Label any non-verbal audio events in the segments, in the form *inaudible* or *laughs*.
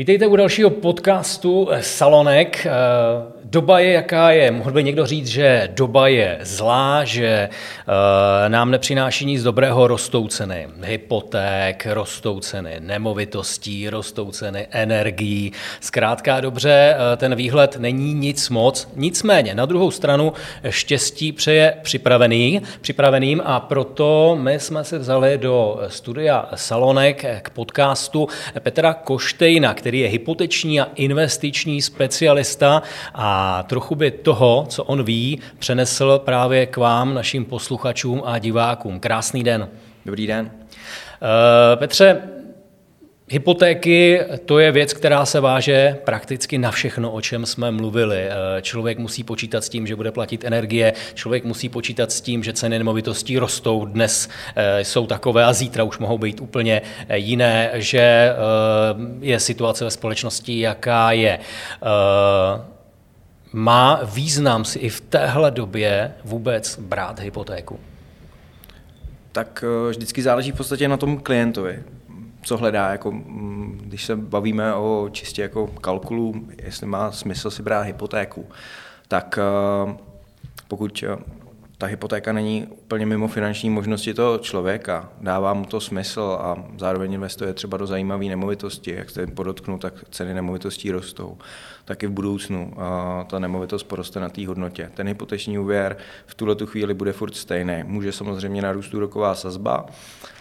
Vítejte u dalšího podcastu Salonek. Doba je, jaká je. Mohl by někdo říct, že doba je zlá, že eh, nám nepřináší nic dobrého, rostou ceny hypoték, rostou ceny nemovitostí, rostou ceny energií. Zkrátka dobře, eh, ten výhled není nic moc. Nicméně, na druhou stranu, štěstí přeje připravený, připraveným a proto my jsme se vzali do studia Salonek k podcastu Petra Koštejna, který je hypoteční a investiční specialista a trochu by toho, co on ví, přenesl právě k vám, našim posluchačům a divákům. Krásný den. Dobrý den. Eh, Petře, Hypotéky, to je věc, která se váže prakticky na všechno, o čem jsme mluvili. Eh, člověk musí počítat s tím, že bude platit energie, člověk musí počítat s tím, že ceny nemovitostí rostou, dnes eh, jsou takové a zítra už mohou být úplně jiné, že je situace ve společnosti, jaká je. Má význam si i v téhle době vůbec brát hypotéku? Tak eh, vždycky záleží v podstatě na tom klientovi, co hledá, jako, mm, když se bavíme o čistě jako kalkulu, jestli má smysl si brát hypotéku, tak eh, pokud eh, ta hypotéka není úplně mimo finanční možnosti toho člověka, dává mu to smysl a zároveň investuje třeba do zajímavé nemovitosti, jak jste podotknu, tak ceny nemovitostí rostou, tak i v budoucnu a ta nemovitost poroste na té hodnotě. Ten hypoteční úvěr v tuhle tu chvíli bude furt stejný. Může samozřejmě narůst úroková sazba,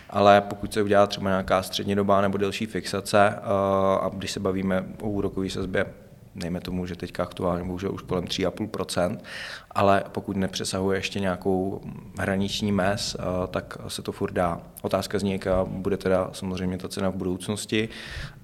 ale pokud se udělá třeba nějaká střednědobá nebo delší fixace, a když se bavíme o úrokové sazbě dejme tomu, že teďka aktuálně bohužel už kolem 3,5%, ale pokud nepřesahuje ještě nějakou hraniční mez, eh, tak se to furt dá. Otázka zní, jaká bude teda samozřejmě ta cena v budoucnosti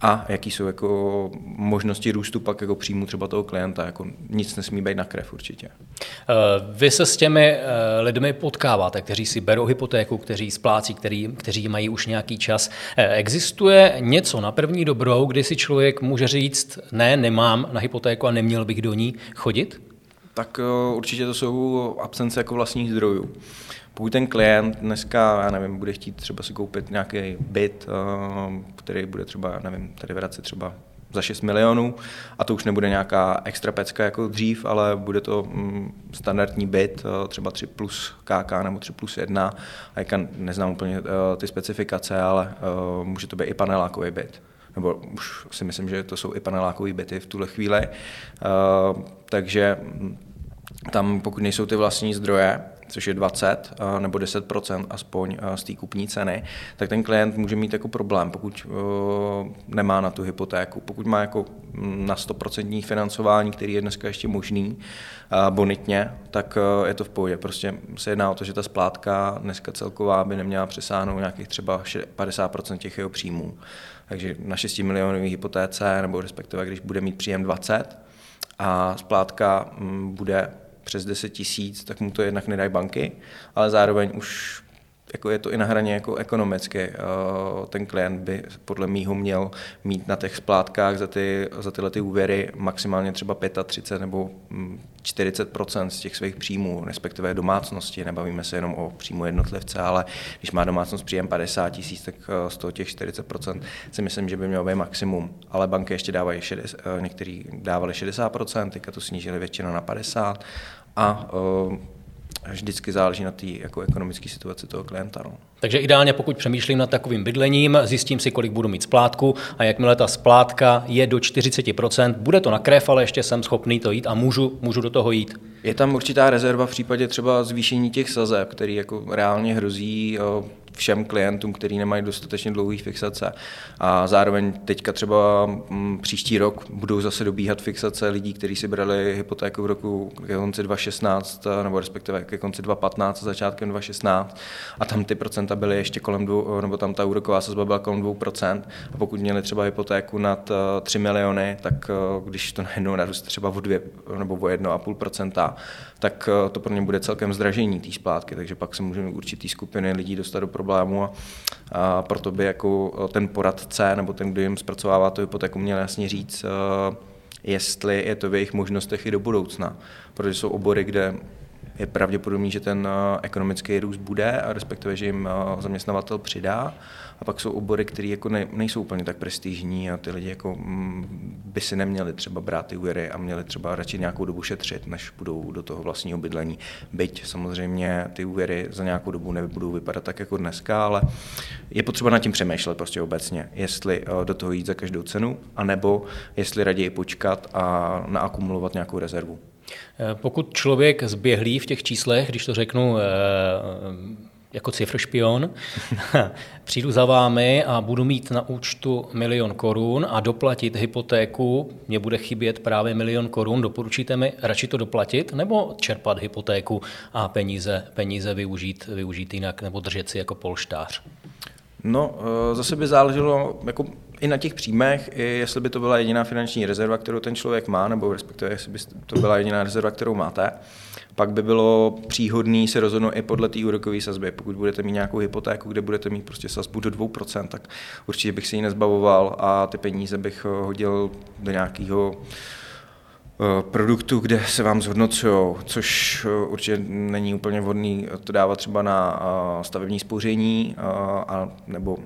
a jaký jsou jako možnosti růstu pak jako příjmu třeba toho klienta. Jako nic nesmí být na krev určitě. Eh, vy se s těmi eh, lidmi potkáváte, kteří si berou hypotéku, kteří splácí, který, kteří mají už nějaký čas. Existuje něco na první dobrou, kdy si člověk může říct, ne, nemám na hypotéku a neměl bych do ní chodit? Tak eh, určitě to jsou absence jako vlastních zdrojů. Pokud ten klient dneska, já nevím, bude chtít třeba si koupit nějaký byt, eh, který bude třeba, nevím, tady vracet třeba za 6 milionů a to už nebude nějaká extra pecka jako dřív, ale bude to mm, standardní byt, eh, třeba 3 plus KK nebo 3 plus 1 a jaká neznám úplně ty specifikace, ale může to být i panelákový byt nebo už si myslím, že to jsou i panelákové byty v tuhle chvíli. Uh, takže tam, pokud nejsou ty vlastní zdroje, což je 20 uh, nebo 10% aspoň uh, z té kupní ceny, tak ten klient může mít jako problém, pokud nemá na tu hypotéku. Pokud má jako mm, na 100% financování, který je dneska ještě možný, bonitně, tak je to v pohodě. Prostě se jedná o to, že ta splátka dneska celková by neměla přesáhnout nějakých třeba 50 těch jeho příjmů. Takže na 6 milionové hypotéce, nebo respektive když bude mít příjem 20 a splátka mm, bude přes 10 tisíc, tak mu to jednak nedají banky, ale zároveň už jako je to i na hraně jako ekonomicky. Eh, ten klient by podle mýho měl mít na těch splátkách za, ty, za tyhle ty úvěry maximálně třeba 35 nebo 40 mm, z těch svých příjmů, respektive domácnosti. Nebavíme se jenom o příjmu jednotlivce, ale když má domácnost příjem 50 tisíc, tak eh, z toho těch 40 si myslím, že by mělo být maximum. Ale banky ještě dávají, 60, eh, některý dávali 60% teďka to snížili většinou na 50 a vždycky záleží na té jako ekonomické situaci toho klienta. No. Takže ideálně, pokud přemýšlím nad takovým bydlením, zjistím si, kolik budu mít splátku a jakmile ta splátka je do 40%, bude to na krev, ale ještě jsem schopný to jít a můžu, můžu do toho jít. Je tam určitá rezerva v případě třeba zvýšení těch sazeb, který jako reálně hrozí všem klientům, kteří nemají dostatečně dlouhý fixace. A zároveň teďka třeba mm, příští rok budou zase dobíhat fixace lidí, kteří si brali hypotéku v roku ke konci 2016, nebo respektive ke konci 2015 a začátkem 2016. A tam ty procenta byly ještě kolem dvou, nebo tam ta úroková sazba byla kolem 2%. A pokud měli třeba hypotéku nad 3 eh, miliony, tak eh, když to najednou naroste třeba o 2 nebo o 1,5%, tak eh, to pro ně bude celkem zdražení té splátky, takže pak se můžeme určitý skupiny lidí dostat do problému a, a proto by jako eh, ten poradce nebo ten, kdo jim zpracovává tu hypotéku, měl jasně říct, eh, jestli je to v jejich možnostech i do budoucna, protože jsou obory, kde je pravděpodobný, že ten ekonomický růst bude, a respektive, že jim zaměstnavatel přidá. A pak jsou obory, které jako ne, nejsou úplně tak prestižní a ty lidi jako mm, by si neměli třeba brát ty úvěry a měli třeba radši nějakou dobu šetřit, než budou do toho vlastního bydlení. Byť samozřejmě ty úvěry za nějakou dobu nebudou vypadat tak jako dneska, ale je potřeba nad tím přemýšlet prostě obecně, jestli eh, do toho jít za každou cenu, anebo jestli raději počkat a naakumulovat nějakou rezervu. Eh, pokud člověk zběhlý v těch číslech, když to řeknu, eh, jako cifršpion, *laughs* přijdu za vámi a budu mít na účtu milion korun a doplatit hypotéku, mě bude chybět právě milion korun, doporučíte mi radši to doplatit nebo čerpat hypotéku a peníze, peníze využít, využít jinak nebo držet si jako polštář? No, eh, zase by záleželo jako i na těch příjmech, i jestli by to byla jediná finanční rezerva, kterou ten člověk má, nebo respektive jestli by to byla jediná rezerva, kterou máte pak by bylo příhodné se rozhodnout i podle té úrokové sazby. Pokud budete mít nějakou hypotéku, kde budete mít prostě sazbu do 2%, tak určitě bych si ji nezbavoval a ty peníze bych eh, hodil do nějakého eh, produktu, kde se vám zhodnocují, což eh, určitě není úplně vhodný to dávat třeba na stavební spoření a, nebo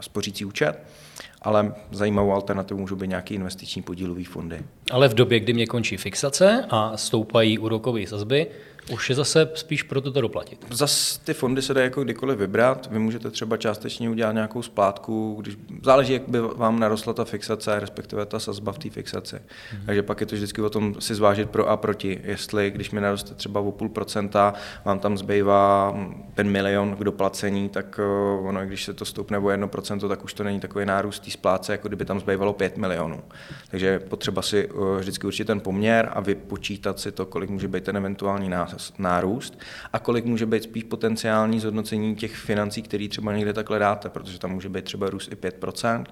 spořící účet ale zajímavou alternativou můžou být nějaké investiční podílové fondy. Ale v době, kdy mě končí fixace a stoupají úrokové sazby, už je zase spíš pro to doplatit. Zas ty fondy se dají jako kdykoliv vybrat. Vy můžete třeba částečně udělat nějakou splátku, když záleží, jak by vám narostla ta fixace, respektive ta sazba v té fixaci. Hmm. Takže pak je to vždycky o tom si zvážit pro a proti. Jestli, když mi naroste třeba o půl procenta, vám tam zbývá ten milion k doplacení, tak eh, ono, když se to stoupne o jedno procento, tak už to není takový nárůst té splátce, jako kdyby tam zbývalo 5 milionů. Takže potřeba si eh, vždycky určit ten poměr a vypočítat si to, kolik může být ten eventuální nás nárůst a kolik může být spíš potenciální zhodnocení těch financí, které třeba někde takhle dáte, protože tam může být třeba růst i 5%,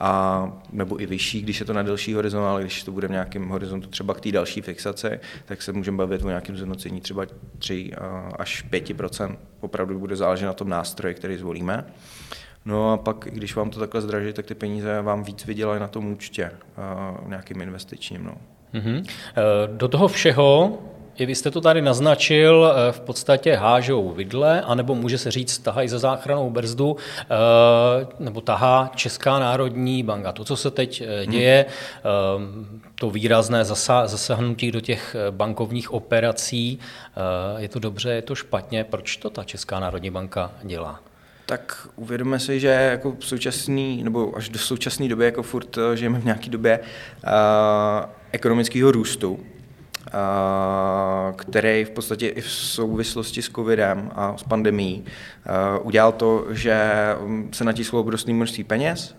a, nebo i vyšší, když je to na delší horizont, ale když to bude v nějakém horizontu třeba k té další fixaci, tak se můžeme bavit o nějakém zhodnocení třeba 3 až 5% Opravdu bude záležet na tom nástroji, který zvolíme. No a pak, když vám to takhle zdraží, tak ty peníze vám víc vydělají na tom účtě, nějakým investičním. No. Mm-hmm. Do toho všeho i vy jste to tady naznačil, eh, v podstatě hážou vidle, anebo může se říct, tahají za záchranou brzdu, eh, nebo tahá Česká národní banka. To, co se teď eh, hmm. děje, to výrazné zasahnutí do těch bankovních operací, je to dobře, je to špatně. Proč to ta Česká národní banka dělá? tak uvědomíme si, že jako v současný, nebo až do současné doby jako furt žijeme v nějaké době uh, ekonomického růstu, který v podstatě i v souvislosti s covidem a s pandemí udělal to, že se natisklo obrovské množství peněz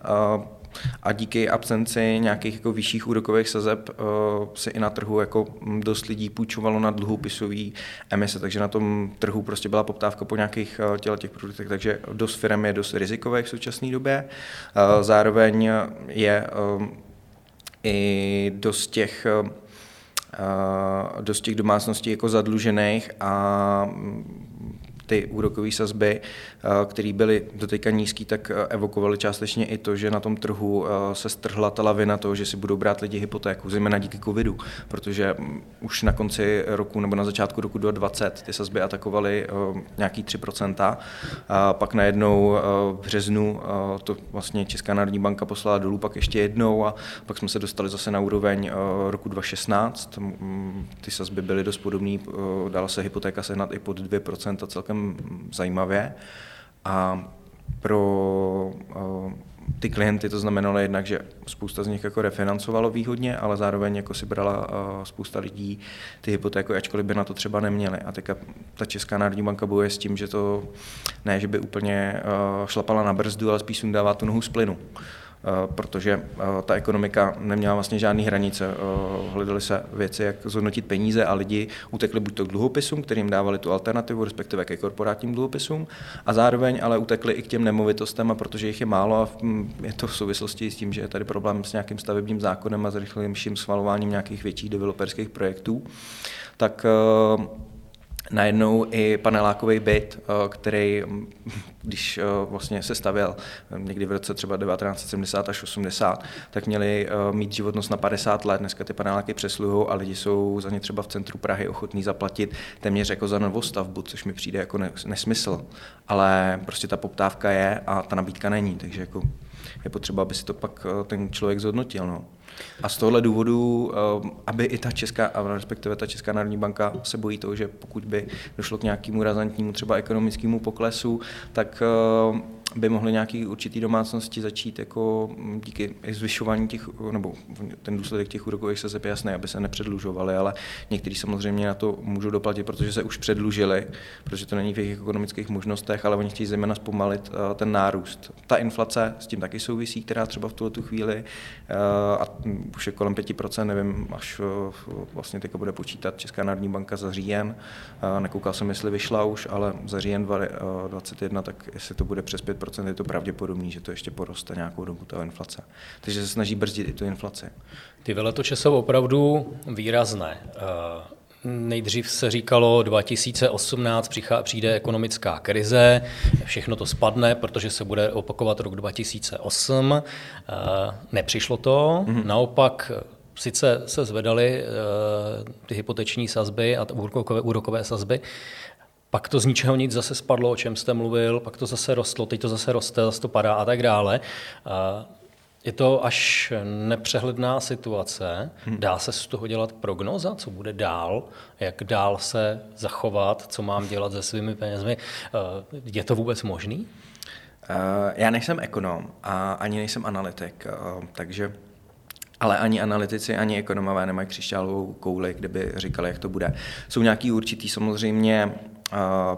a díky absenci nějakých jako vyšších úrokových sazeb se i na trhu jako dost lidí půjčovalo na dluhopisové emise, takže na tom trhu prostě byla poptávka po nějakých těle těch produktech, takže dost firm je dost rizikových v současné době. Zároveň je i dost těch dost těch domácností jako zadlužených a ty úrokové sazby, eh, které byly doteďka nízké, tak eh, evokovaly částečně i to, že na tom trhu eh, se strhla ta lavina toho, že si budou brát lidi hypotéku, zejména díky covidu, protože mm, už na konci roku nebo na začátku roku 2020 ty sazby atakovaly nějaký 3%. A pak najednou v březnu to vlastně Česká národní banka poslala dolů, pak ještě jednou a pak jsme se dostali zase na úroveň roku 2016. Ty sazby byly dost podobné, dala se hypotéka sehnat i pod 2% a celkem zajímavě. A pro eh, ty klienty to znamenalo jednak, že spousta z nich jako refinancovalo výhodně, ale zároveň jako si brala eh, spousta lidí ty hypotéky, ačkoliv by na to třeba neměli. A teďka ta Česká národní banka bojuje s tím, že to ne, že by úplně eh, šlapala na brzdu, ale spíš dává tu nohu z plynu. Eh, protože eh, ta ekonomika neměla vlastně žádné hranice. Eh, hledaly se věci, jak zhodnotit peníze a lidi utekli buď to k dluhopisům, kterým dávali tu alternativu, respektive ke korporátním dluhopisům, a zároveň ale utekli i k těm nemovitostem, a protože jich je málo a hm, je to v souvislosti s tím, že je tady problém s nějakým stavebním zákonem a s rychlejším schvalováním nějakých větších developerských projektů, tak najednou i panelákový byt, eh, který, mm, když eh, vlastně se stavěl eh, někdy v roce třeba 1970 až 80, tak měli mít životnost na 50 let. Dneska ty paneláky přesluhují a lidi jsou za ně třeba v centru Prahy ochotní zaplatit téměř jako za novostavbu, což mi přijde jako nesmysl. Ale prostě ta poptávka je a ta nabídka není, takže jako je potřeba, aby si to pak ten člověk zhodnotil. No. A z tohohle důvodu, eh, aby i ta česká, respektive ta Česká národní banka se bojí toho, že pokud by došlo k nějakému razantnímu třeba ekonomickému poklesu, tak eh, by mohly nějaký určitý domácnosti začít jako díky zvyšování těch, nebo ten důsledek těch úrokových sazeb je jasný, aby se nepředlužovali, ale někteří samozřejmě na to můžou doplatit, protože se už předlužili, protože to není v jejich ekonomických možnostech, ale oni chtějí zejména zpomalit eh, ten nárůst. Ta inflace s tím taky souvisí, která třeba v tuhle tu chvíli eh, a už je kolem 5%, nevím, až eh, vlastně teďka bude počítat Česká národní banka za říjen. Nekoukal jsem, jestli vyšla už, ale za říjen 2021, tak jestli to bude přes 5 5% je to pravděpodobný, že to ještě poroste nějakou dobu ta inflace. Takže se snaží brzdit i tu inflaci. Ty veletoče jsou opravdu výrazné. Eh, nejdřív se říkalo, 2018 přijde ekonomická krize, všechno to spadne, protože se bude opakovat rok 2008. Eh, nepřišlo to, mm-hmm. naopak sice se zvedaly eh, ty hypoteční sazby a úrokové, úrokové sazby, pak to z ničeho nic zase spadlo, o čem jste mluvil, pak to zase rostlo, teď to zase roste, zase to padá a tak dále. Je to až nepřehledná situace. Hmm. Dá se z toho dělat prognoza, co bude dál, jak dál se zachovat, co mám dělat se svými penězmi. Je to vůbec možný? Já nejsem ekonom a ani nejsem analytik, takže ale ani analytici, ani ekonomové nemají křišťálovou kouli, kde by říkali, jak to bude. Jsou nějaký určitý samozřejmě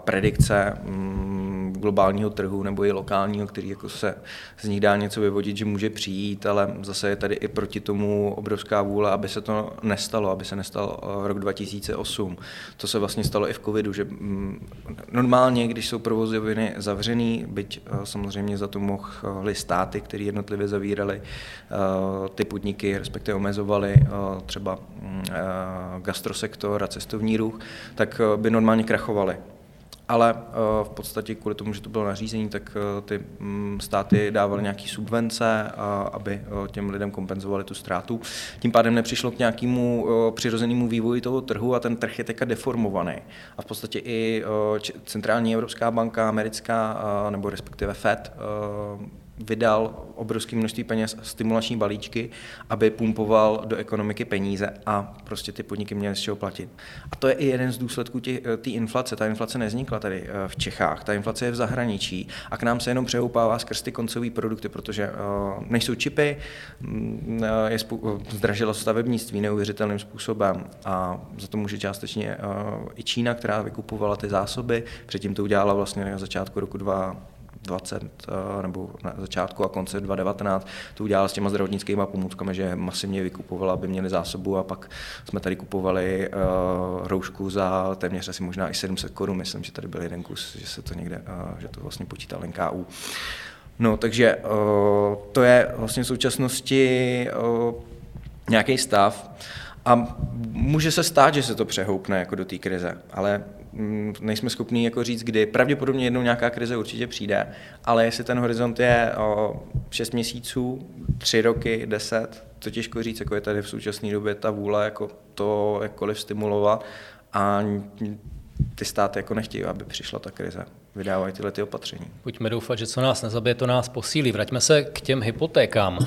predikce mm, globálního trhu nebo i lokálního, který jako se z nich dá něco vyvodit, že může přijít, ale zase je tady i proti tomu obrovská vůle, aby se to nestalo, aby se nestal eh, rok 2008. To se vlastně stalo i v covidu, že mm, normálně, když jsou provozoviny zavřený, byť eh, samozřejmě za to mohly státy, které jednotlivě zavíraly eh, ty podniky, respektive omezovaly třeba mm, gastrosektor a cestovní ruch, tak by normálně krachovaly ale eh, v podstatě kvůli tomu, že to bylo nařízení, tak eh, ty mm, státy dávaly nějaké subvence, aby eh, těm lidem kompenzovali tu ztrátu. Tím pádem nepřišlo k nějakému přirozenému vývoji toho trhu a ten trh je teďka deformovaný. A v podstatě i Centrální Evropská banka, americká, nebo respektive FED, vydal obrovské množství peněz, stimulační balíčky, aby pumpoval do ekonomiky peníze a prostě ty podniky měly z čeho platit. A to je i jeden z důsledků té inflace. Ta inflace neznikla tady eh, v Čechách, ta inflace je v zahraničí a k nám se jenom přehoupává skrz ty koncové produkty, protože uh, nejsou čipy, mm, je spou- zdražilo stavebnictví neuvěřitelným způsobem a za to může částečně i Čína, která vykupovala ty zásoby, předtím to udělala vlastně na začátku roku 2 20 eh, nebo na začátku a konce 2019 to udělala s těma zdravotnickými pomůckami, že masivně vykupovala, aby měli zásobu a pak jsme tady kupovali uh, roušku za téměř asi možná i 700 korun, myslím, že tady byl jeden kus, že se to někde, uh, že to vlastně počítal NKU. No, takže uh, to je vlastně v současnosti uh, nějaký stav a může se stát, že se to přehoupne jako do té krize, ale Mm, nejsme schopni jako říct, kdy. Pravděpodobně jednou nějaká krize určitě přijde, ale jestli ten horizont je o 6 měsíců, 3 roky, 10, to těžko říct, jako je tady v současné době ta vůle jako to jakkoliv stimulovat a ty státy jako nechtějí, aby přišla ta krize. Vydávají tyhle ty opatření. Pojďme doufat, že co nás nezabije, to nás posílí. Vraťme se k těm hypotékám.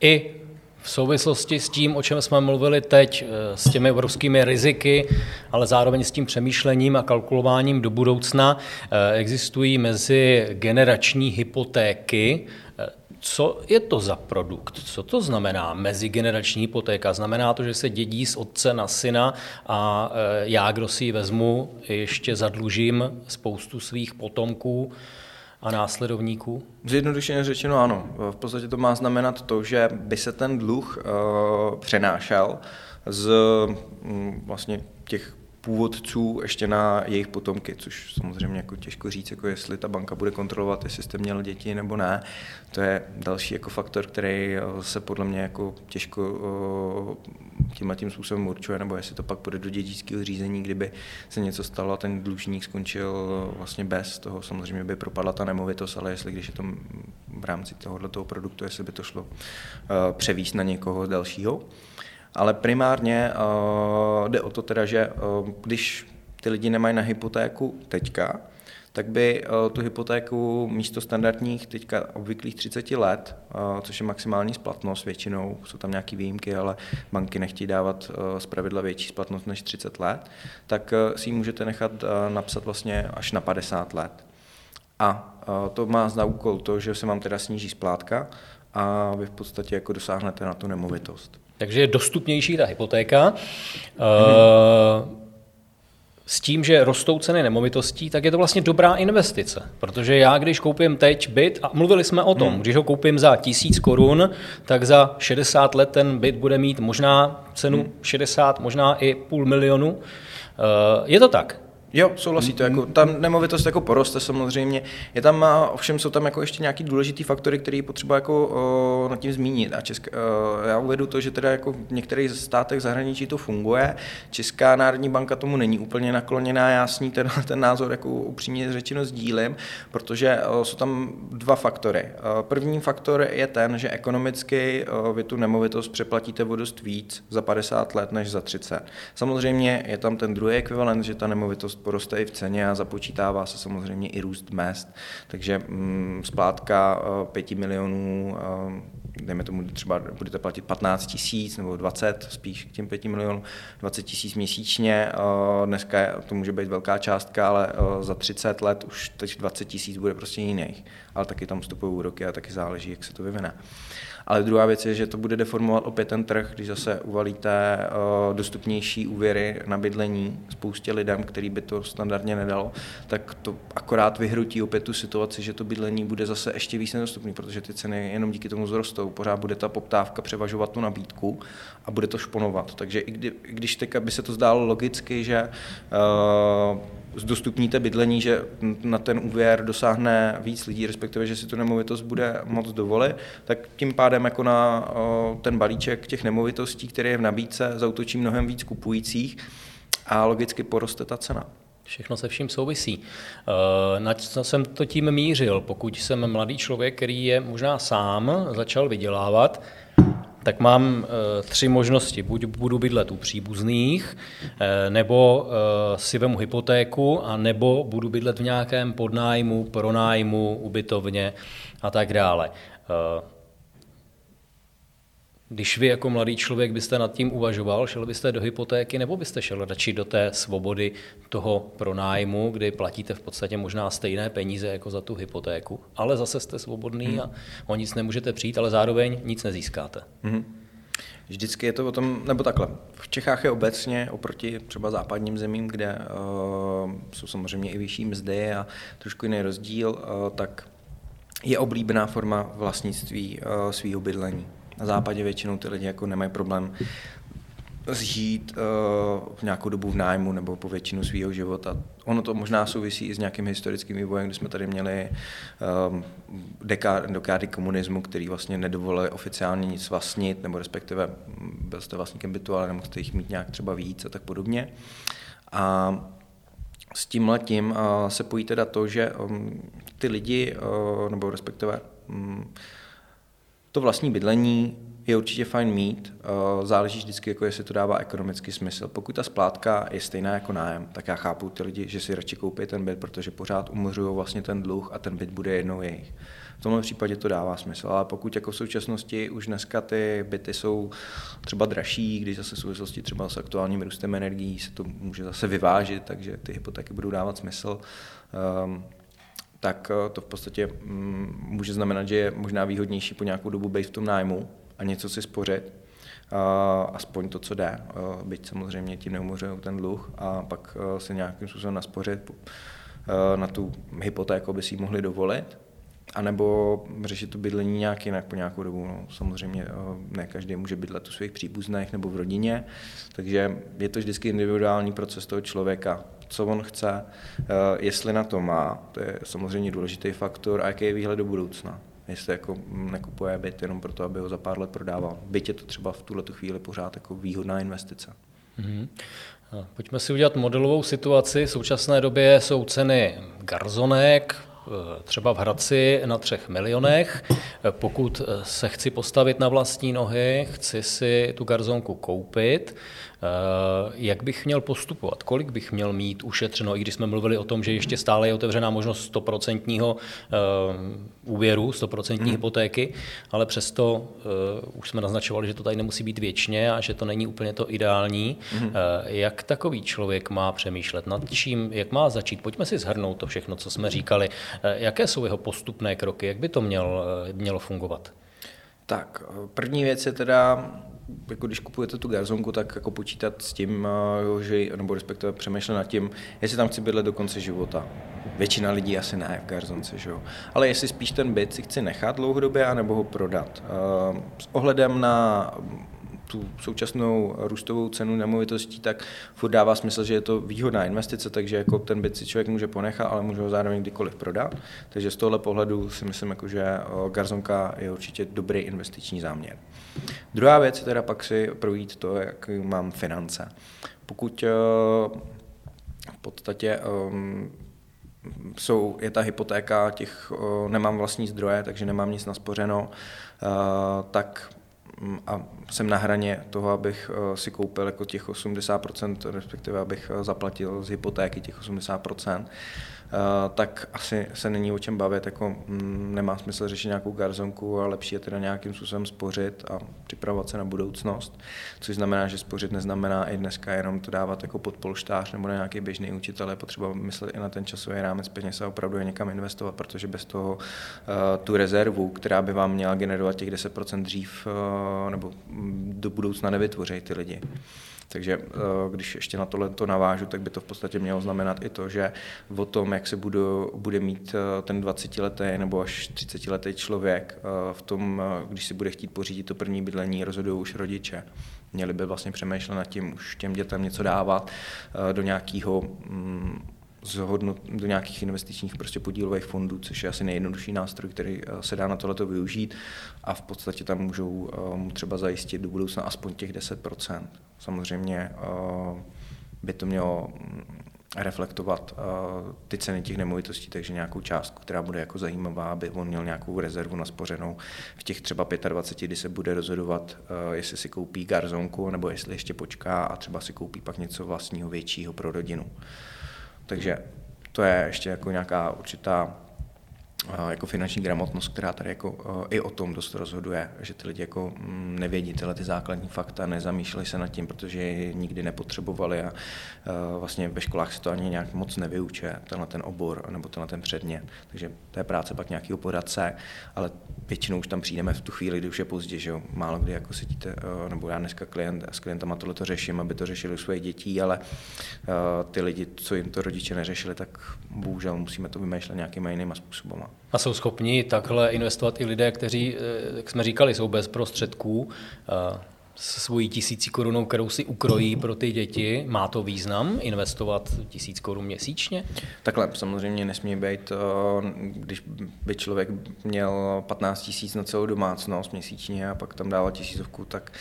I v souvislosti s tím, o čem jsme mluvili teď, eh, s těmi obrovskými riziky, ale zároveň s tím přemýšlením a kalkulováním do budoucna, eh, existují mezi generační hypotéky. Eh, co je to za produkt? Co to znamená mezigenerační hypotéka? Znamená to, že se dědí z otce na syna a já, kdo si ji vezmu, ještě zadlužím spoustu svých potomků a následovníků? Zjednodušeně řečeno ano. V podstatě to má znamenat to, že by se ten dluh uh, přenášel z um, vlastně těch původců ještě na jejich potomky, což samozřejmě jako těžko říct, jako jestli ta banka bude kontrolovat, jestli jste měl děti nebo ne. To je další jako faktor, který se podle mě jako těžko tímhle tím způsobem určuje, nebo jestli to pak půjde do dědického řízení, kdyby se něco stalo a ten dlužník skončil vlastně bez toho, samozřejmě by propadla ta nemovitost, ale jestli když je to v rámci tohoto produktu, jestli by to šlo převíst na někoho dalšího. Ale primárně uh, jde o to teda, že uh, když ty lidi nemají na hypotéku teďka, tak by uh, tu hypotéku místo standardních teďka obvyklých 30 let, uh, což je maximální splatnost většinou, jsou tam nějaké výjimky, ale banky nechtějí dávat uh, zpravidla větší splatnost než 30 let, tak si ji můžete nechat napsat vlastně až na 50 let. A to má za úkol to, že se vám teda sníží splátka a vy v podstatě jako dosáhnete na tu nemovitost. Takže je dostupnější ta hypotéka. Mm-hmm. S tím, že rostou ceny nemovitostí, tak je to vlastně dobrá investice. Protože já, když koupím teď byt, a mluvili jsme o tom, hmm. když ho koupím za tisíc korun, tak za 60 let ten byt bude mít možná cenu hmm. 60, možná i půl milionu. Eh, je to tak. Jo, souhlasíte, jako ta nemovitost jako poroste samozřejmě. Je tam, ovšem jsou tam jako ještě nějaký důležitý faktory, které je potřeba jako o, nad tím zmínit. A Česká, o, já uvedu to, že teda jako v některých státech zahraničí to funguje. Česká národní banka tomu není úplně nakloněná, já s ní ten, *laughs* ten názor jako upřímně řečeno sdílím, protože o, jsou tam dva faktory. O, první faktor je ten, že ekonomicky o, vy tu nemovitost přeplatíte o dost víc za 50 let než za 30. Samozřejmě je tam ten druhý ekvivalent, že ta nemovitost poroste i v ceně a započítává se samozřejmě i růst mest. Takže mm, splátka 5 eh, milionů, eh, dejme tomu třeba budete platit 15 tisíc nebo 20, spíš k těm 5 milionů, 20 tisíc měsíčně. Eh, dneska to může být velká částka, ale za 30 let už teď 20 tisíc bude prostě jiných. Ale taky tam vstupují úroky a taky záleží, jak se to vyvine. Ale druhá věc je, že to bude deformovat opět ten trh, když zase uvalíte uh, dostupnější úvěry na bydlení spoustě lidem, který by to standardně nedalo, tak to akorát vyhrutí opět tu situaci, že to bydlení bude zase ještě víc nedostupný, protože ty ceny jenom díky tomu zrostou. Pořád bude ta poptávka převažovat tu nabídku a bude to šponovat. Takže i, kdy, i když teď by se to zdálo logicky, že uh, zdostupníte bydlení, že na ten úvěr dosáhne víc lidí, respektive, že si tu nemovitost bude moc dovolit, tak tím pádem jako na ten balíček těch nemovitostí, který je v nabídce, zautočí mnohem víc kupujících a logicky poroste ta cena. Všechno se vším souvisí. Eh, na co jsem to tím mířil? Pokud jsem mladý člověk, který je možná sám, začal vydělávat, tak mám eh, tři možnosti. Buď budu bydlet u příbuzných, eh, nebo eh, si vemu hypotéku, a nebo budu bydlet v nějakém podnájmu, pronájmu, ubytovně a tak dále. Když vy jako mladý člověk byste nad tím uvažoval, šel byste do hypotéky nebo byste šel radši do té svobody toho pronájmu, kdy platíte v podstatě možná stejné peníze jako za tu hypotéku, ale zase jste svobodný hmm. a o nic nemůžete přijít, ale zároveň nic nezískáte. Hmm. Vždycky je to o tom, nebo takhle. V Čechách je obecně oproti třeba západním zemím, kde uh, jsou samozřejmě i vyšší mzdy a trošku jiný rozdíl, uh, tak je oblíbená forma vlastnictví uh, svého bydlení. Na západě většinou ty lidi jako nemají problém zžít uh, v nějakou dobu v nájmu nebo po většinu svého života. Ono to možná souvisí i s nějakým historickým vývojem, kdy jsme tady měli um, dekády komunismu, který vlastně nedovolili oficiálně nic vlastnit, nebo respektive byl jste vlastníkem bytu, ale nemohli jich mít nějak třeba víc a tak podobně. A s tím letím uh, se pojí teda to, že um, ty lidi, uh, nebo respektive um, to vlastní bydlení je určitě fajn mít, eh, záleží vždycky, jako jestli to dává ekonomický smysl. Pokud ta splátka je stejná jako nájem, tak já chápu ty lidi, že si radši koupí ten byt, protože pořád umořují vlastně ten dluh a ten byt bude jednou jejich. V tomhle případě to dává smysl, ale pokud jako v současnosti už dneska ty byty jsou třeba dražší, když zase v souvislosti třeba s aktuálním růstem energií se to může zase vyvážit, takže ty hypotéky budou dávat smysl, um, tak eh, to v podstatě mm, může znamenat, že je možná výhodnější po nějakou dobu být v tom nájmu a něco si spořit, aspoň to, co jde, eh, byť samozřejmě ti neumořují ten dluh a pak eh, se nějakým způsobem naspořit na tu hypotéku, aby si ji mohli dovolit, anebo řešit to bydlení nějak jinak po nějakou dobu. No, samozřejmě ne každý může bydlet u svých příbuzných nebo v rodině, takže je to vždycky individuální proces toho člověka co on chce, eh, jestli na to má, to je samozřejmě důležitý faktor, a jaký je výhled do budoucna. jestli jako nekupuje byt jenom proto, aby ho za pár let prodával. Byť je to třeba v tuhle chvíli pořád jako výhodná investice. Mm-hmm. Pojďme si udělat modelovou situaci. V současné době jsou ceny garzonek, Eh, třeba v Hradci na třech milionech. Eh, pokud se chci postavit na vlastní nohy, chci si tu garzonku koupit, jak bych měl postupovat? Kolik bych měl mít ušetřeno, i když jsme mluvili o tom, že ještě stále je otevřená možnost 100% úvěru, 100% hmm. hypotéky, ale přesto už jsme naznačovali, že to tady nemusí být věčně a že to není úplně to ideální. Hmm. Jak takový člověk má přemýšlet nad čím, jak má začít? Pojďme si zhrnout to všechno, co jsme říkali. Eh, jaké jsou jeho postupné kroky? Jak by to měl, eh, mělo fungovat? Tak, eh, první věc je teda, jako když kupujete tu garzonku, tak jako počítat s tím, že, nebo respektive přemýšlet nad tím, jestli tam chci bydlet do konce života. Většina lidí asi ne v garzonce, že jo. Ale jestli spíš ten byt si chci nechat dlouhodobě, anebo ho prodat. S ohledem na tu současnou růstovou cenu nemovitostí, tak furt dává smysl, že je to výhodná investice, takže jako ten byt si člověk může ponechat, ale může ho zároveň kdykoliv prodat. Takže z tohle pohledu si myslím, jako, že Garzonka je určitě dobrý investiční záměr. Druhá věc je teda pak si projít to, jak mám finance. Pokud eh, v podstatě um, jsou, je ta hypotéka, těch uh, nemám vlastní zdroje, takže nemám nic naspořeno, tak Mm, a jsem na hraně toho, abych eh, si koupil jako těch 80%, respektive abych eh, zaplatil z hypotéky těch 80%, Eh, tak asi se není o čem bavit, jako mm, nemá smysl řešit nějakou garzonku a lepší je teda nějakým způsobem spořit a připravovat se na budoucnost, což znamená, že spořit neznamená i dneska jenom to dávat jako pod polštář nebo na nějaký běžný učitel, je potřeba myslet i na ten časový rámec peněz a opravdu je někam investovat, protože bez toho uh, tu rezervu, která by vám měla generovat těch 10% dřív uh, nebo do budoucna nevytvoří ty lidi. Takže eh, když ještě na tohle to navážu, tak by to v podstatě mělo znamenat i to, že o tom, jak se budu, bude mít eh, ten 20-letý nebo až 30-letý člověk eh, v tom, když si bude chtít pořídit to první bydlení, rozhodují už rodiče. Měli by vlastně přemýšlet nad tím, už těm dětem něco dávat do nějakého mm, zhodnot, do nějakých investičních prostě podílových fondů, což je asi nejjednodušší nástroj, který eh, se dá na tohleto využít a v podstatě tam můžou eh, třeba zajistit do budoucna aspoň těch 10%. Samozřejmě eh, by to mělo mm, reflektovat ty ceny těch nemovitostí, takže nějakou částku, která bude jako zajímavá, aby on měl nějakou rezervu naspořenou v těch třeba 25, kdy se bude rozhodovat, jestli si koupí garzonku, nebo jestli ještě počká a třeba si koupí pak něco vlastního většího pro rodinu. Takže to je ještě jako nějaká určitá jako finanční gramotnost, která tady jako i o tom dost rozhoduje, že ty lidi jako mm, nevědí tyhle ty základní fakta, nezamýšleli se nad tím, protože je nikdy nepotřebovali a vlastně ve školách se to ani nějak moc nevyuče, tenhle ten obor nebo tenhle ten předmět. Takže to je práce pak nějakého poradce, ale většinou už tam přijdeme v tu chvíli, kdy už je pozdě, že jo. Málo kdy jako sedíte, nebo já dneska klient, s klientama tohle to řeším, aby to řešili u svých dětí, ale ty lidi, co jim to rodiče neřešili, tak bohužel musíme to vymýšlet nějakýma jinýma způsoby. A jsou schopni takhle investovat i lidé, kteří, eh, jak jsme říkali, jsou bez prostředků, s svojí tisící korunou, kterou si ukrojí pro ty děti. Má to význam investovat tisíc korun měsíčně? Takhle samozřejmě nesmí být, eh, když by člověk měl 15 tisíc na celou domácnost měsíčně a pak tam dával tisícovku, tak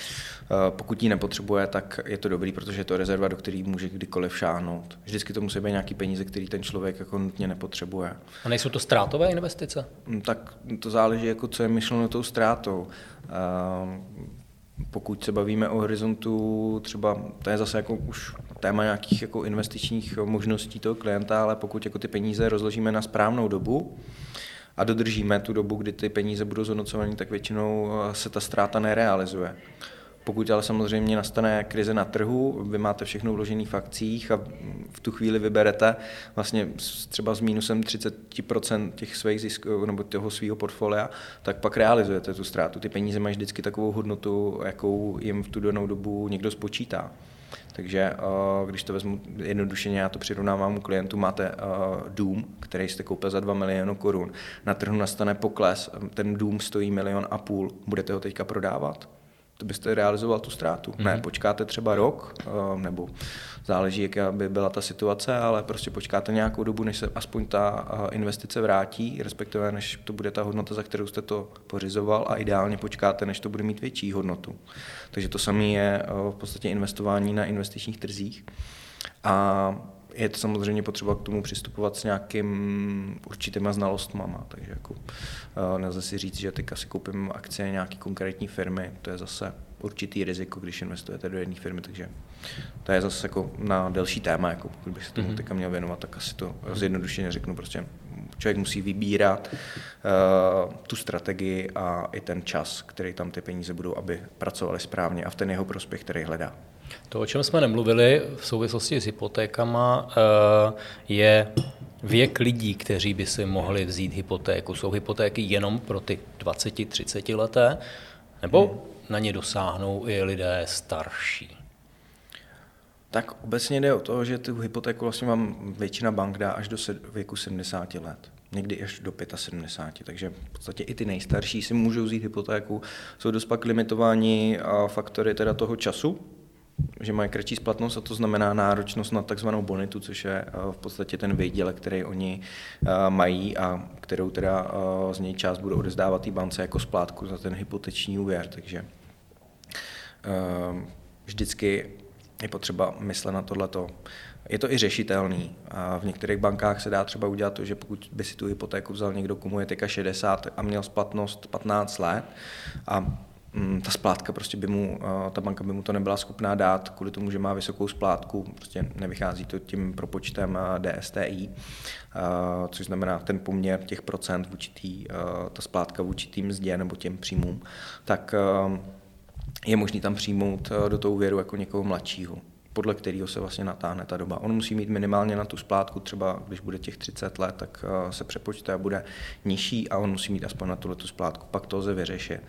eh, pokud ji nepotřebuje, tak je to dobrý, protože je to rezerva, do které může kdykoliv šáhnout. Vždycky to musí být nějaký peníze, který ten člověk jako nutně nepotřebuje. A nejsou to ztrátové investice? Hm, tak to záleží, jako co je myšleno tou ztrátou eh, pokud se bavíme o horizontu, třeba to je zase jako už téma nějakých jako investičních možností toho klienta, ale pokud jako ty peníze rozložíme na správnou dobu a dodržíme tu dobu, kdy ty peníze budou zhodnocovány, tak většinou se ta ztráta nerealizuje. Pokud ale samozřejmě nastane krize na trhu, vy máte všechno vložené v akcích a v tu chvíli vyberete vlastně třeba s mínusem 30% těch svých zisků nebo toho svého portfolia, tak pak realizujete tu ztrátu. Ty peníze mají vždycky takovou hodnotu, jakou jim v tu danou dobu někdo spočítá. Takže eh, když to vezmu jednodušeně, já to přirovnávám u klientů, máte eh, dům, který jste koupil za 2 miliony korun, na trhu nastane pokles, ten dům stojí milion a půl, budete ho teďka prodávat? To byste realizoval tu ztrátu. Mm-hmm. Ne, počkáte třeba rok, uh, nebo záleží, jaká by byla ta situace, ale prostě počkáte nějakou dobu, než se aspoň ta uh, investice vrátí, respektive než to bude ta hodnota, za kterou jste to pořizoval a ideálně počkáte, než to bude mít větší hodnotu. Takže to samé je uh, v podstatě investování na investičních trzích. A je to samozřejmě potřeba k tomu přistupovat s nějakým určitýma znalostmama, takže jako uh, nelze si říct, že teď asi koupím akcie nějaké konkrétní firmy, to je zase určitý riziko, když investujete do jedné firmy, takže to je zase jako na delší téma, jako pokud bych se tomu mm-hmm. teďka měl věnovat, tak asi to zjednodušeně řeknu, prostě člověk musí vybírat uh, tu strategii a i ten čas, který tam ty peníze budou, aby pracovali správně a v ten jeho prospěch, který hledá. To, o čem jsme nemluvili v souvislosti s hypotékama, eh, je věk lidí, kteří by si mohli vzít hypotéku. Jsou hypotéky jenom pro ty 20-30 leté, nebo hmm. na ně dosáhnou i lidé starší? Tak obecně jde o to, že tu hypotéku vlastně vám většina bank dá až do věku 70 let někdy až do 75, takže v podstatě i ty nejstarší si můžou vzít hypotéku. Jsou dost pak limitováni faktory teda toho času, že mají kratší splatnost a to znamená náročnost na takzvanou bonitu, což je eh, v podstatě ten výdělek, který oni eh, mají a kterou teda eh, z něj část budou odezdávat té bance jako splátku za ten hypoteční úvěr. Takže vždycky je potřeba myslet na tohleto. Je to i řešitelný. A v některých bankách se dá třeba udělat to, že pokud by si tu hypotéku vzal někdo, komu je teďka 60 a měl splatnost 15 let a ta splátka prostě by mu, ta banka by mu to nebyla schopná dát kvůli tomu, že má vysokou splátku, prostě nevychází to tím propočtem DSTI, což znamená ten poměr těch procent v určitý, ta splátka v určitým mzdě nebo těm příjmům, tak je možný tam přijmout do toho úvěru jako někoho mladšího podle kterého se vlastně natáhne ta doba. On musí mít minimálně na tu splátku, třeba když bude těch 30 let, tak se přepočte a bude nižší a on musí mít aspoň na tuhle tu splátku, pak to lze vyřešit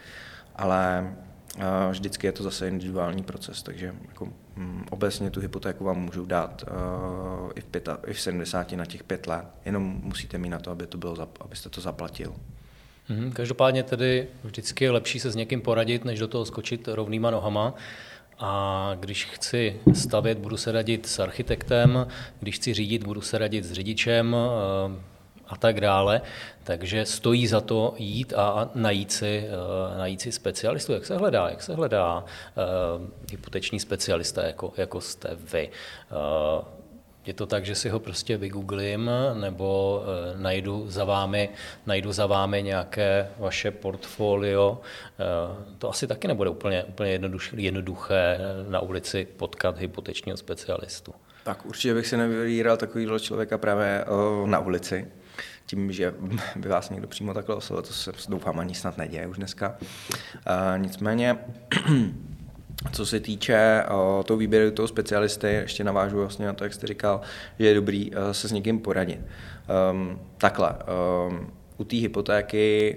ale eh, vždycky je to zase individuální proces, takže jako, hm, obecně tu hypotéku vám můžu dát uh, i, v pěta, i v 70 na těch pět let, jenom musíte mít na to, aby to bylo, abyste to zaplatil. Hmm, každopádně tedy vždycky je lepší se s někým poradit, než do toho skočit rovnýma nohama. A když chci stavět, budu se radit s architektem, když chci řídit, budu se radit s řidičem, eh, a tak dále. Takže stojí za to jít a najít si, uh, najít si specialistu. Jak se hledá? Jak se hledá uh, hypoteční specialista, jako, jako jste vy? Uh, je to tak, že si ho prostě vygooglím nebo najdu za vámi, najdu za vámi nějaké vaše portfolio. To asi taky nebude úplně, úplně jednoduché, na ulici potkat hypotečního specialistu. Tak určitě bych si nevybíral takovýhle člověka právě na ulici tím, že *laughs* by vás někdo přímo takhle oslovil, to se doufám ani snad neděje už dneska. Uh, nicméně, *clears throat* co se týče uh, toho výběru toho specialisty, ještě navážu vlastně na to, jak jste říkal, že je dobrý uh, se s někým poradit. Um, takhle, um, u té hypotéky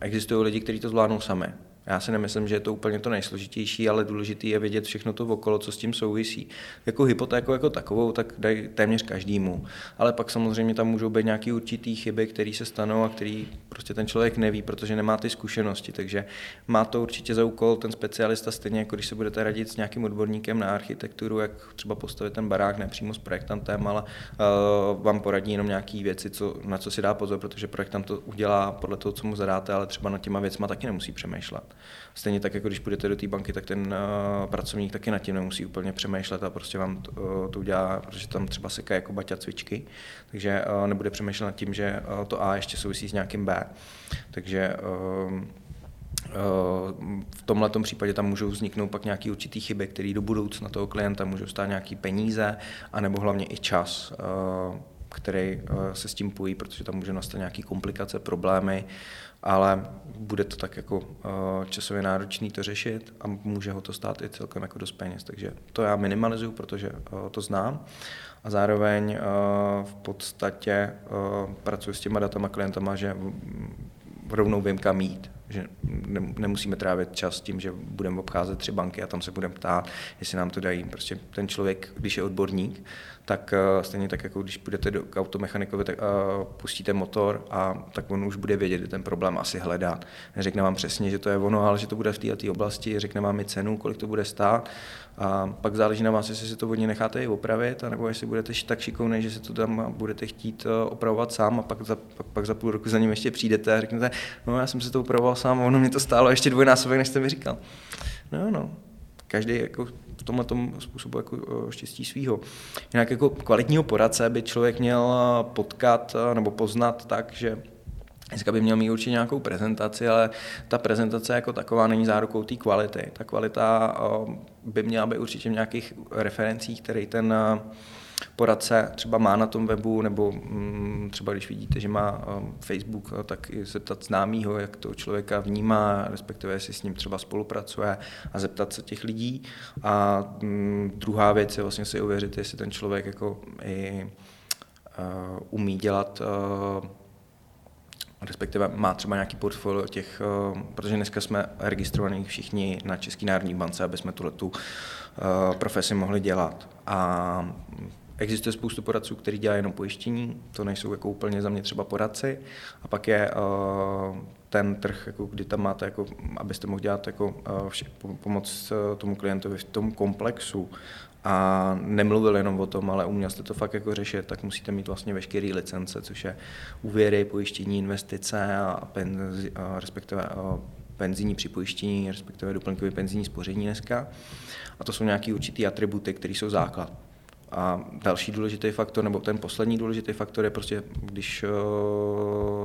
existují lidi, kteří to zvládnou sami. Já si nemyslím, že je to úplně to nejsložitější, ale důležité je vědět všechno to okolo, co s tím souvisí. Jako hypotéku jako takovou, tak dají téměř každému. Ale pak samozřejmě tam můžou být nějaké určitý chyby, které se stanou a který prostě ten člověk neví, protože nemá ty zkušenosti. Takže má to určitě za úkol ten specialista, stejně jako když se budete radit s nějakým odborníkem na architekturu, jak třeba postavit ten barák, ne přímo s projektantem, ale uh, vám poradí jenom nějaké věci, co, na co si dá pozor, protože projektant to udělá podle toho, co mu zadáte, ale třeba na těma věcma taky nemusí přemýšlet. Stejně tak, jako když půjdete do té banky, tak ten uh, pracovník taky nad tím nemusí úplně přemýšlet a prostě vám to, uh, to udělá, protože tam třeba seká jako baťa cvičky, takže uh, nebude přemýšlet nad tím, že uh, to A ještě souvisí s nějakým B. Takže uh, v tomhle případě tam můžou vzniknout pak nějaké určité chyby, které do budoucna toho klienta můžou stát nějaké peníze, anebo hlavně i čas, který se s tím pojí, protože tam může nastat nějaké komplikace, problémy, ale bude to tak jako uh, časově náročný to řešit a může ho to stát i celkem jako dost peněz. Takže to já minimalizuju, protože uh, to znám a zároveň uh, v podstatě pracuji s těma datama klientama, že rovnou vím, kam jít. že nemusíme trávit čas tím, že budeme obcházet tři banky a tam se budeme ptát, jestli nám to dají. Prostě ten člověk, když je odborník, tak uh, stejně tak, jako když půjdete do, k automechanikovi, tak uh, pustíte motor a tak on už bude vědět, že ten problém asi hledá. Neřekne vám přesně, že to je ono, ale že to bude v této oblasti, řekne vám i cenu, kolik to bude stát a pak záleží na vás, jestli si to od něj necháte i opravit, anebo jestli budete tak šikovný, že si to tam budete chtít eh, opravovat sám a pak za, pak, pak za půl roku za ním ještě přijdete a řeknete, no já jsem si to opravoval sám a ono mě to stálo ještě dvojnásobek, než jste mi říkal. No, no, každý jako v tomhle tom způsobu jako štěstí svýho. Jinak jako kvalitního poradce by člověk měl potkat nebo poznat tak, že Dneska by měl mít určitě nějakou prezentaci, ale ta prezentace jako taková není zárukou té kvality. Ta kvalita by měla být určitě v nějakých referencích, který ten poradce třeba má na tom webu, nebo mm, třeba když vidíte, že má Facebook, tak i zeptat známýho, jak to člověka vnímá, respektive jestli s ním třeba spolupracuje a zeptat se těch lidí. A mm, druhá věc je vlastně si uvěřit, jestli ten člověk jako i umí dělat respektive má třeba nějaký portfolio těch, eh, protože dneska jsme registrovaní všichni na České národní bance, aby jsme tuhle tu eh, profesi mohli dělat. A Existuje spoustu poradců, kteří dělají jenom pojištění, to nejsou jako úplně za mě třeba poradci. A pak je uh, ten trh, jako kdy tam máte, jako, abyste mohli dělat jako, uh, vše, pomoc uh, tomu klientovi v tom komplexu a nemluvil jenom o tom, ale uměl jste to fakt jako řešit, tak musíte mít vlastně veškeré licence, což je úvěry, pojištění, investice a, penzi, a respektive a penzijní připojištění, respektive doplňkové penzijní spoření dneska. A to jsou nějaké určité atributy, které jsou základ. A další důležitý faktor, nebo ten poslední důležitý faktor je prostě, když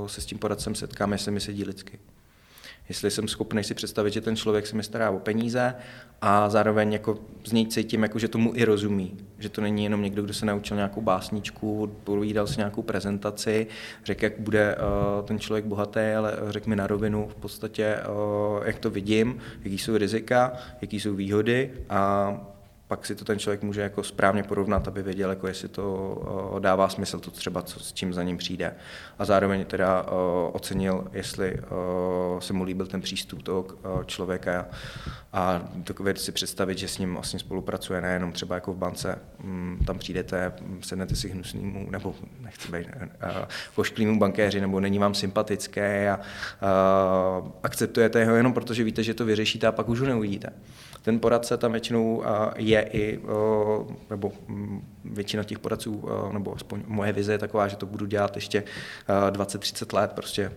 se s tím poradcem setkáme, jestli mi sedí lidsky jestli jsem schopný si představit, že ten člověk se mi stará o peníze a zároveň jako z něj cítím, jako, že tomu i rozumí. Že to není jenom někdo, kdo se naučil nějakou básničku, povídal si nějakou prezentaci, řekl, jak bude uh, ten člověk bohatý, ale řekl mi na rovinu v podstatě, uh, jak to vidím, jaký jsou rizika, jaký jsou výhody a pak si to ten člověk může jako správně porovnat, aby věděl, jako jestli to dává smysl, to třeba, co, s čím za ním přijde. A zároveň teda ocenil, jestli se mu líbil ten přístup toho člověka a dokvěd si představit, že s ním vlastně spolupracuje nejenom třeba jako v bance, mm, tam přijdete, sednete si hnusnýmu, nebo nechci být pošklýmu bankéři, nebo není vám sympatické a, a akceptujete ho jenom proto, že víte, že to vyřešíte a pak už ho neuvidíte. Ten poradce tam většinou je i, nebo mm, většina těch poradců, nebo aspoň moje vize je taková, že to budu dělat ještě 20-30 let, prostě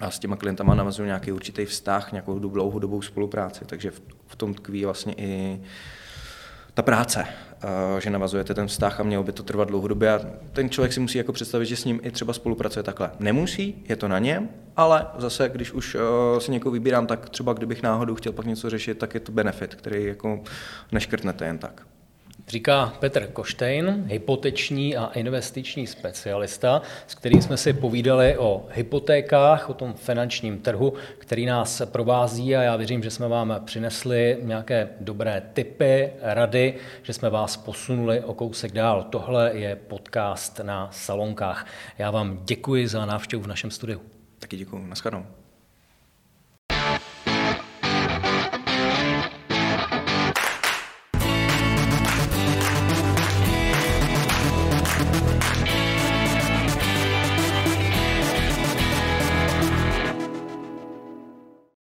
a s těma klientama navazuju nějaký určitý vztah, nějakou dlouhodobou spolupráci, takže v tom tkví vlastně i ta práce, že navazujete ten vztah a mělo by to trvat dlouhodobě a ten člověk si musí jako představit, že s ním i třeba spolupracuje takhle. Nemusí, je to na něm, ale zase, když už si někoho vybírám, tak třeba kdybych náhodou chtěl pak něco řešit, tak je to benefit, který jako neškrtnete jen tak. Říká Petr Koštejn, hypoteční a investiční specialista, s kterým jsme si povídali o hypotékách, o tom finančním trhu, který nás provází a já věřím, že jsme vám přinesli nějaké dobré tipy, rady, že jsme vás posunuli o kousek dál. Tohle je podcast na Salonkách. Já vám děkuji za návštěvu v našem studiu. Taky děkuji. Naschledanou.